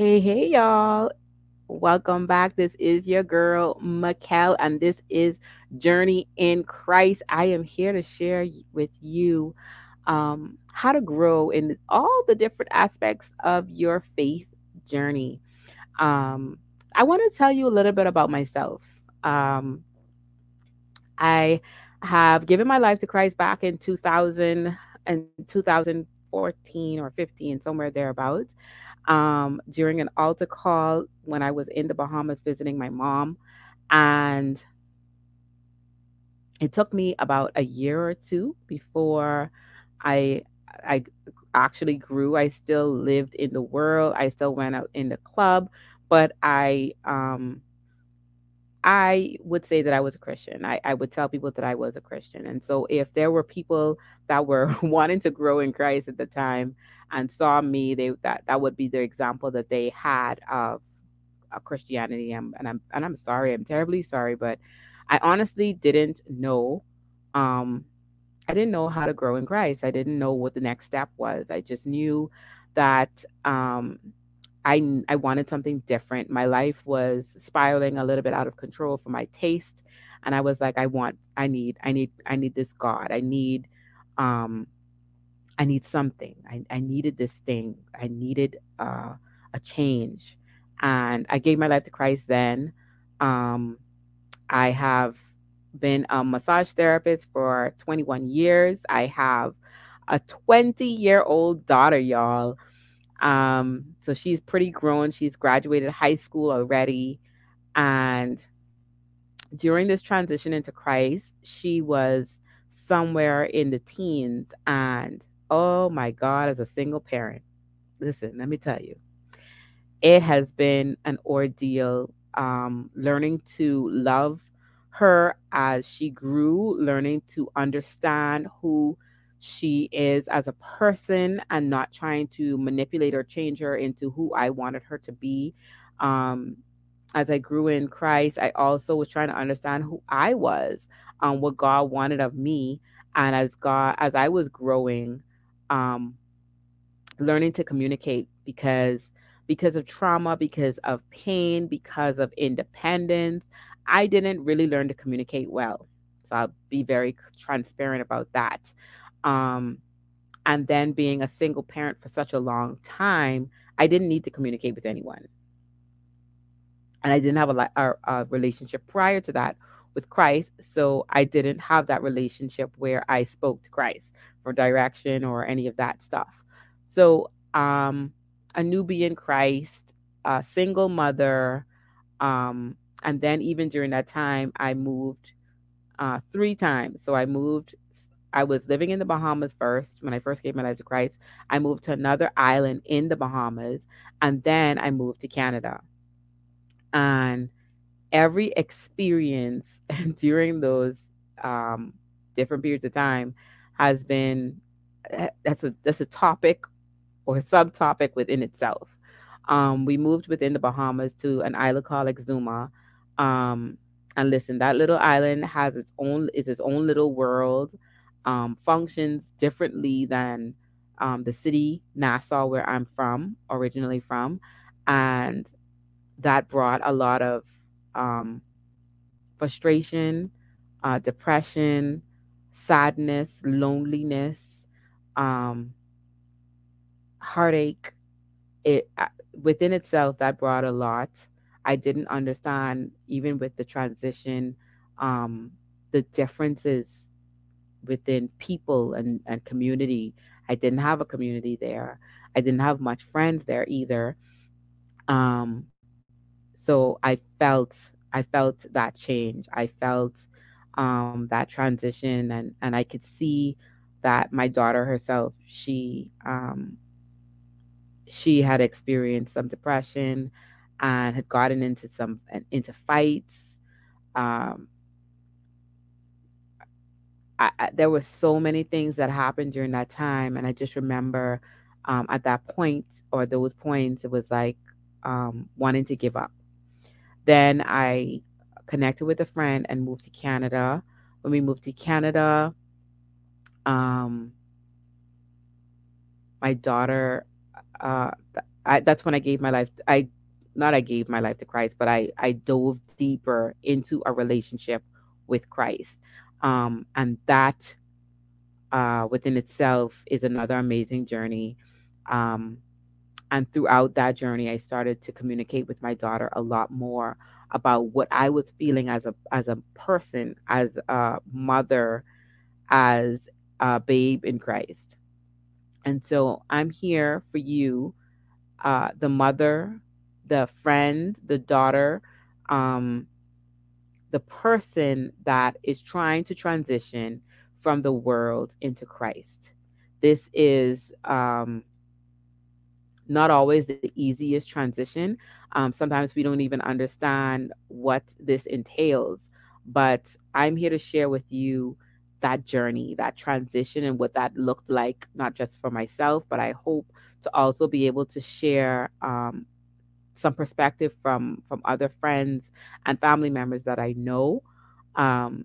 Hey, hey, y'all. Welcome back. This is your girl, Makel, and this is Journey in Christ. I am here to share with you um, how to grow in all the different aspects of your faith journey. Um, I want to tell you a little bit about myself. Um, I have given my life to Christ back in 2000 and 2014 or 15, somewhere thereabouts um, during an altar call when I was in the Bahamas visiting my mom. And it took me about a year or two before I I actually grew. I still lived in the world. I still went out in the club, but I um I would say that I was a Christian. I, I would tell people that I was a Christian. And so if there were people that were wanting to grow in Christ at the time and saw me, they that that would be the example that they had of a Christianity. And, and I'm and I'm sorry, I'm terribly sorry, but I honestly didn't know um I didn't know how to grow in Christ. I didn't know what the next step was. I just knew that um I I wanted something different. My life was spiraling a little bit out of control for my taste, and I was like, I want, I need, I need, I need this God. I need, um, I need something. I, I needed this thing. I needed uh, a change, and I gave my life to Christ. Then, um, I have been a massage therapist for 21 years. I have a 20 year old daughter, y'all. Um, so she's pretty grown. She's graduated high school already. And during this transition into Christ, she was somewhere in the teens. And oh my God, as a single parent, listen, let me tell you, it has been an ordeal um, learning to love her as she grew, learning to understand who she is as a person and not trying to manipulate or change her into who I wanted her to be. Um, as I grew in Christ, I also was trying to understand who I was, um, what God wanted of me, and as God, as I was growing, um, learning to communicate because because of trauma, because of pain, because of independence, I didn't really learn to communicate well. So I'll be very transparent about that. Um, and then being a single parent for such a long time, I didn't need to communicate with anyone. And I didn't have a, a, a relationship prior to that with Christ. So I didn't have that relationship where I spoke to Christ for direction or any of that stuff. So, um, a newbie in Christ, a single mother, um, and then even during that time, I moved uh, three times. So I moved I was living in the Bahamas first when I first gave my life to Christ. I moved to another island in the Bahamas, and then I moved to Canada. And every experience during those um, different periods of time has been eh, that's a that's a topic or a subtopic within itself. Um, we moved within the Bahamas to an island called Exuma. Um, and listen, that little island has its own is its own little world um, functions differently than um, the city, Nassau, where I'm from, originally from. And that brought a lot of um, frustration, uh, depression, sadness, loneliness, um, heartache. It uh, within itself that brought a lot. I didn't understand even with the transition, um, the differences within people and, and community. I didn't have a community there. I didn't have much friends there either. Um, so I felt I felt that change. I felt um, that transition, and and I could see that my daughter herself she um, she had experienced some depression and had gotten into some into fights. Um, I, I, there were so many things that happened during that time, and I just remember um, at that point or those points, it was like um, wanting to give up. Then I connected with a friend and moved to Canada. When we moved to Canada, um, my daughter, uh, I, that's when I gave my life. I not I gave my life to Christ, but I I dove deeper into a relationship with Christ, um, and that uh, within itself is another amazing journey. Um, and throughout that journey, I started to communicate with my daughter a lot more about what I was feeling as a as a person, as a mother, as a babe in Christ. And so I'm here for you, uh, the mother, the friend, the daughter, um, the person that is trying to transition from the world into Christ. This is um, not always the easiest transition. Um, sometimes we don't even understand what this entails, but I'm here to share with you that journey, that transition, and what that looked like, not just for myself, but I hope to also be able to share um, some perspective from from other friends and family members that I know. Um,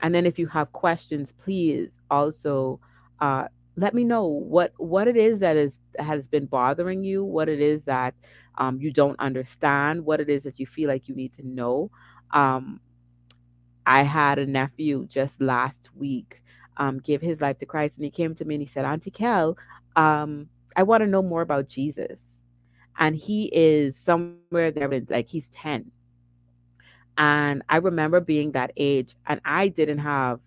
and then if you have questions, please also uh, let me know what what it is that is has been bothering you, what it is that um, you don't understand, what it is that you feel like you need to know. Um, I had a nephew just last week um, give his life to Christ, and he came to me and he said, Auntie Kel, um, I want to know more about Jesus. And he is somewhere there, like he's 10. And I remember being that age, and I didn't have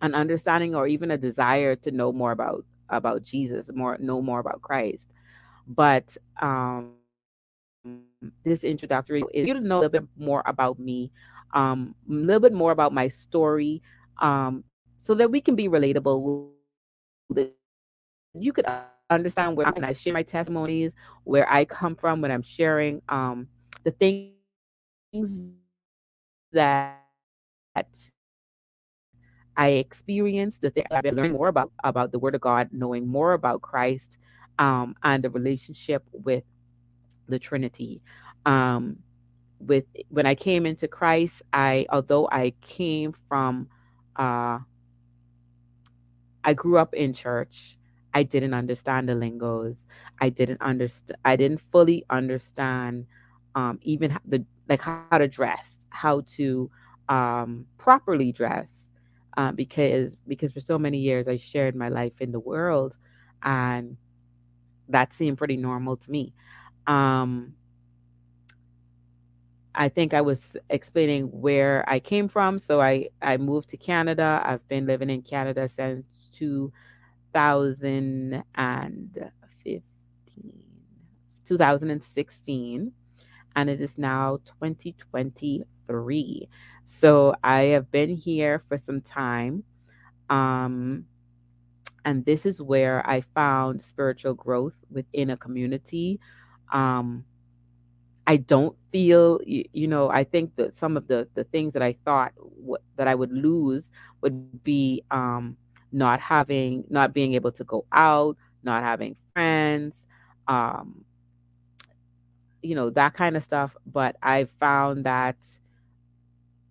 an understanding or even a desire to know more about about Jesus, more know more about Christ. But um, this introductory is you to know a little bit more about me, um, a little bit more about my story, um, so that we can be relatable. You could understand where I share my testimonies, where I come from when I'm sharing um, the things that I experienced, the thing I've been learning more about about the Word of God, knowing more about Christ, um, and the relationship with the Trinity. Um, with when I came into Christ, I although I came from, uh, I grew up in church. I didn't understand the lingos. I didn't understand. I didn't fully understand um, even the like how to dress, how to um, properly dress, uh, because because for so many years I shared my life in the world, and that seemed pretty normal to me. Um, I think I was explaining where I came from. So I, I moved to Canada. I've been living in Canada since 2015, 2016, and it is now 2023. So I have been here for some time. Um, and this is where I found spiritual growth within a community. Um, I don't feel, you, you, know, I think that some of the, the things that I thought w- that I would lose would be um, not having, not being able to go out, not having friends, um, you know, that kind of stuff. But I found that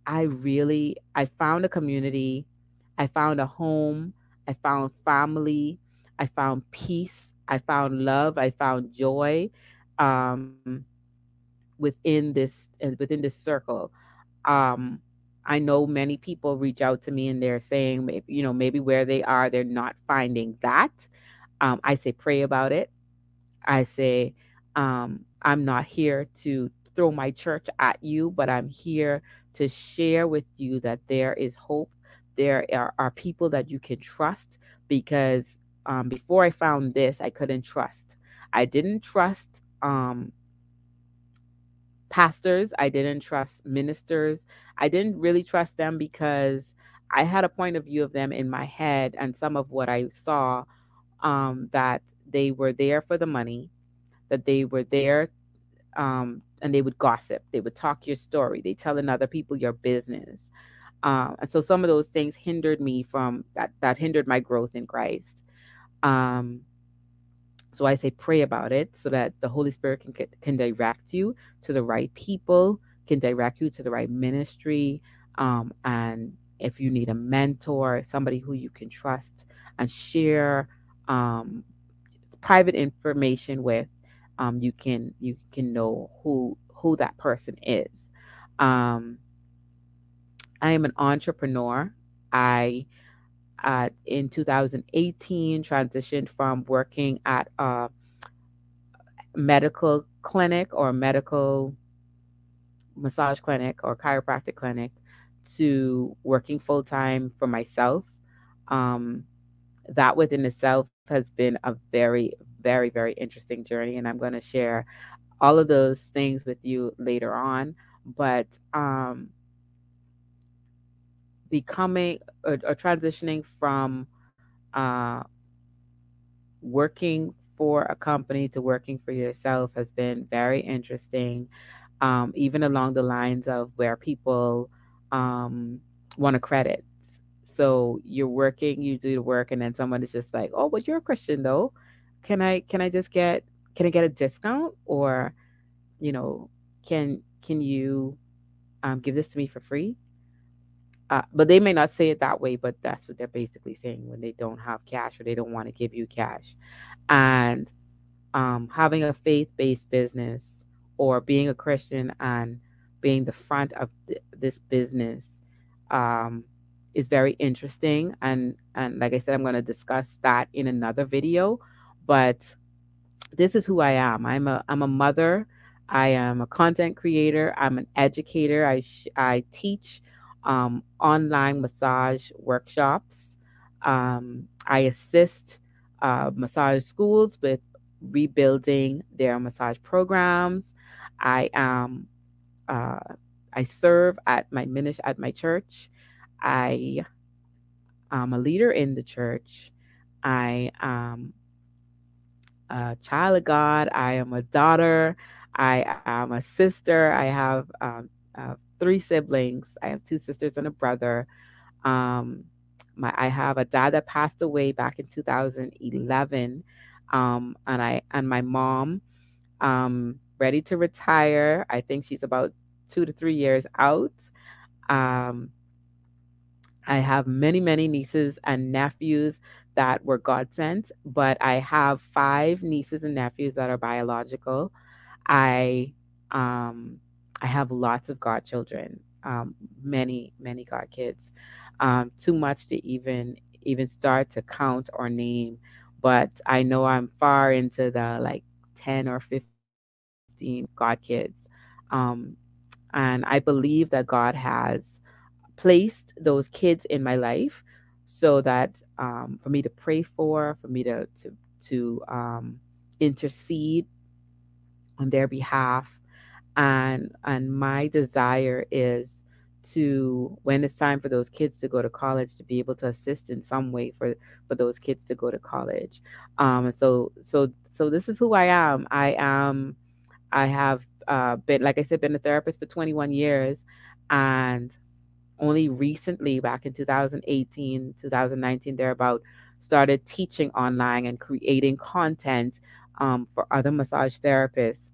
I really I found a community, I found a home, I found family, I found peace, I found love, I found joy um, within this within this circle. Um, I know many people reach out to me and they're saying, you know, maybe where they are, they're not finding that. Um, I say, pray about it. I say, um, I'm not here to throw my church at you, but I'm here to share with you that there is hope. There are, are people that you can trust because um, before I found this, I couldn't trust. I didn't trust um, pastors, I didn't trust ministers. I didn't really trust them because I had a point of view of them in my head and some of what I saw um, that they were there for the money, that they were there um, and they would gossip. They would talk your story. They telling other people your business. Um, and so some of those things hindered me from that. That hindered my growth in Christ. Um, so I say pray about it so that the Holy Spirit can can direct you to the right people, can direct you to the right ministry, um, and if you need a mentor, somebody who you can trust and share um, private information with, um, you can you can know who who that person is. Um, I am an entrepreneur. I uh, in 2018 transitioned from working at a medical clinic or medical massage clinic or chiropractic clinic to working full time for myself. Um, that within itself has been a very, very, very interesting journey, and I'm going to share all of those things with you later on. But um, becoming or, or transitioning from uh, working for a company to working for yourself has been very interesting, um, even along the lines of where people um, want to credit. So you're working, you do the work, and then someone is just like, "Oh, but you're a Christian, though. Can I can I just get can I get a discount, or you know, can can you um, give this to me for free?" But they may not say it that way, but that's what they're basically saying when they don't have cash or they don't want to give you cash. And um, having a faith based business or being a Christian and being the front of th- this business um, is very interesting. And, and like I said, I'm going to discuss that in another video. But this is who I am. I'm a I'm a mother. I am a content creator. I'm an educator. I sh- I teach um, online massage workshops. Um, I assist uh, massage schools with rebuilding their massage programs. I am uh, I serve at my ministry at my church. I am a leader in the church. I am a child of God. I am a daughter. I am a sister. I have um, three siblings. I have two sisters and a brother. Um, my I have a dad that passed away back in 2011, um, and I and my mom, um, ready to retire. I think she's about two to three years out. Um, I have many many nieces and nephews that were God sent, but I have five nieces and nephews that are biological. I um, I have lots of godchildren, um, many, many god kids. Um, too much to even even start to count or name, but I know I'm far into the like ten or fifteen god kids, um, and I believe that God has placed those kids in my life so that um, for me to pray for, for me to to to um, intercede on their behalf and and my desire is to when it's time for those kids to go to college to be able to assist in some way for for those kids to go to college. Um so so so this is who i am. I am i have uh been like i said been a therapist for 21 years and only recently back in 2018 2019 thereabout started teaching online and creating content um, for other massage therapists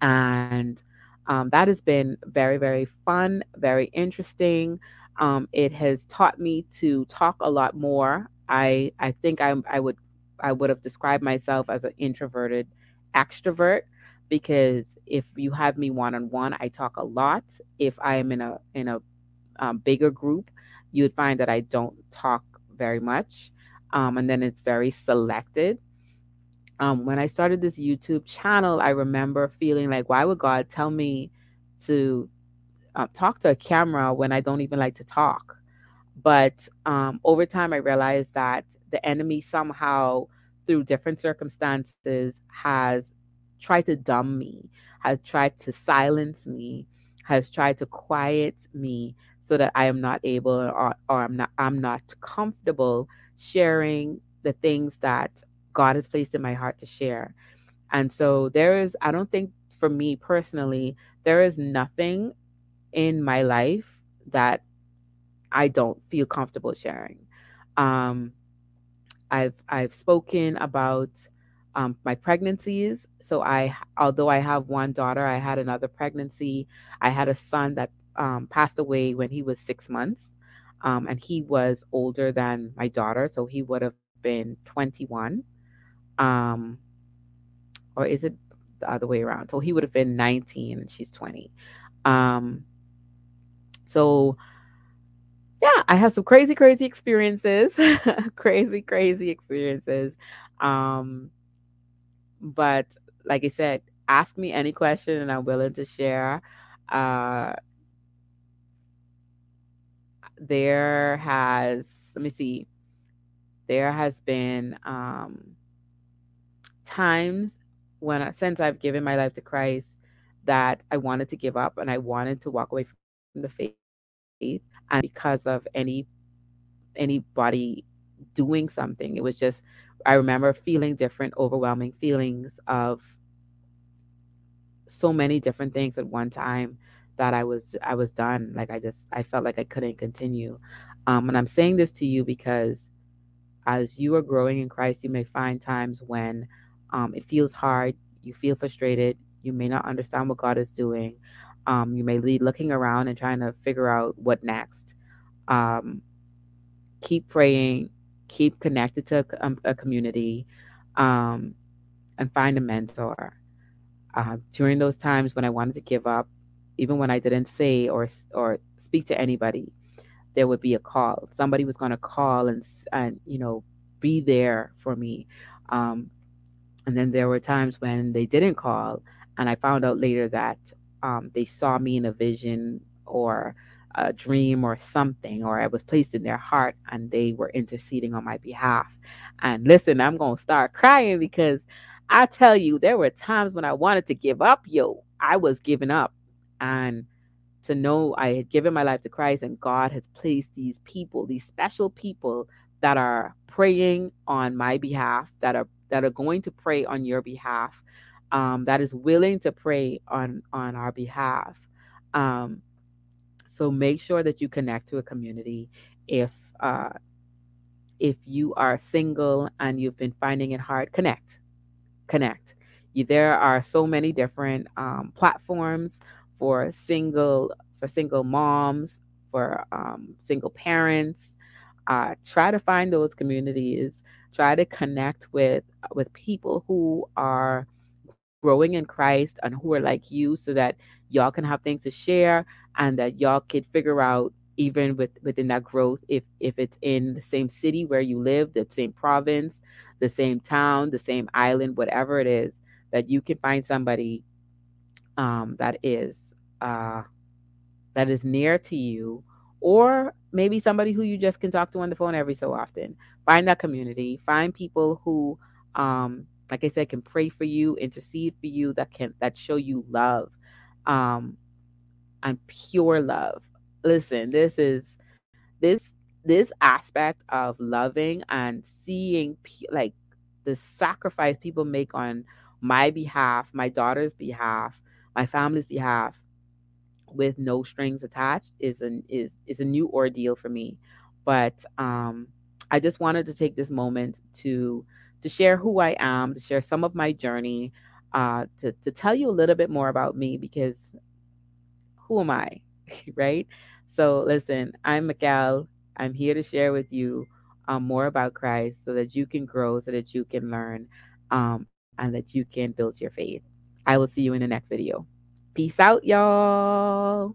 and um, that has been very, very fun, very interesting. Um, it has taught me to talk a lot more. I I think I I would I would have described myself as an introverted extrovert because if you have me one on one, I talk a lot. If I am in a in a um, bigger group, you would find that I don't talk very much, um, and then it's very selected um, when I started this YouTube channel, I remember feeling like, why would God tell me to uh, talk to a camera when I don't even like to talk? But um, over time, I realized that the enemy somehow, through different circumstances, has tried to dumb me, has tried to silence me, has tried to quiet me so that I am not able or, or I'm not I'm not comfortable sharing the things that God has placed in my heart to share. And so there is, I don't think for me personally, there is nothing in my life that I don't feel comfortable sharing. Um, I've I've spoken about um, my pregnancies. So I, although I have one daughter, I had another pregnancy. I had a son that um, passed away when he was six months, um, and he was older than my daughter, so he would have been 21 Um, or is it the other way around? So he would have been 19 and she's 20. Um, so yeah, I have some crazy, crazy experiences, crazy, crazy experiences. Um, but like I said, ask me any question and I'm willing to share. Uh, there has, let me see, there has been um, times when, since I've given my life to Christ, that I wanted to give up and I wanted to walk away from the faith, and because of any anybody doing something, it was just I remember feeling different, overwhelming feelings of so many different things at one time that I was I was done. Like I just I felt like I couldn't continue. Um, and I'm saying this to you because as you are growing in Christ, you may find times when um, it feels hard, you feel frustrated, you may not understand what God is doing. Um, you may be looking around and trying to figure out what next. Um, keep praying, keep connected to a, um, a community, um, and find a mentor. Uh, during those times when I wanted to give up, even when I didn't say or or speak to anybody, there would be a call. Somebody was going to call and and you know be there for me. Um, and then there were times when they didn't call, and I found out later that um, they saw me in a vision or a dream or something, or I was placed in their heart and they were interceding on my behalf. And listen, I'm going to start crying because I tell you, there were times when I wanted to give up, yo. I was giving up. And to know I had given my life to Christ and God has placed these people, these special people that are praying on my behalf, that are that are going to pray on your behalf, um, that is willing to pray on on our behalf. Um, so make sure that you connect to a community. If uh, if you are single and you've been finding it hard, connect, connect. There are so many different um, platforms for single for single moms, for um, single parents. Uh, try to find those communities. Try to connect with with people who are growing in Christ and who are like you so that y'all can have things to share and that y'all could figure out even with within that growth if if it's in the same city where you live the same province the same town the same island whatever it is that you can find somebody um, that is uh, that is near to you or maybe somebody who you just can talk to on the phone every so often find that community find people who um, like I said, can pray for you, intercede for you, that can that show you love, um, and pure love. Listen, this is this this aspect of loving and seeing like the sacrifice people make on my behalf, my daughter's behalf, my family's behalf, with no strings attached is an is is a new ordeal for me. But um, I just wanted to take this moment to to share who I am, to share some of my journey, uh, to, to tell you a little bit more about me because who am I, right? So, listen, I'm Mikkel. I'm here to share with you um, more about Christ so that you can grow, so that you can learn, um, and that you can build your faith. I will see you in the next video. Peace out, y'all.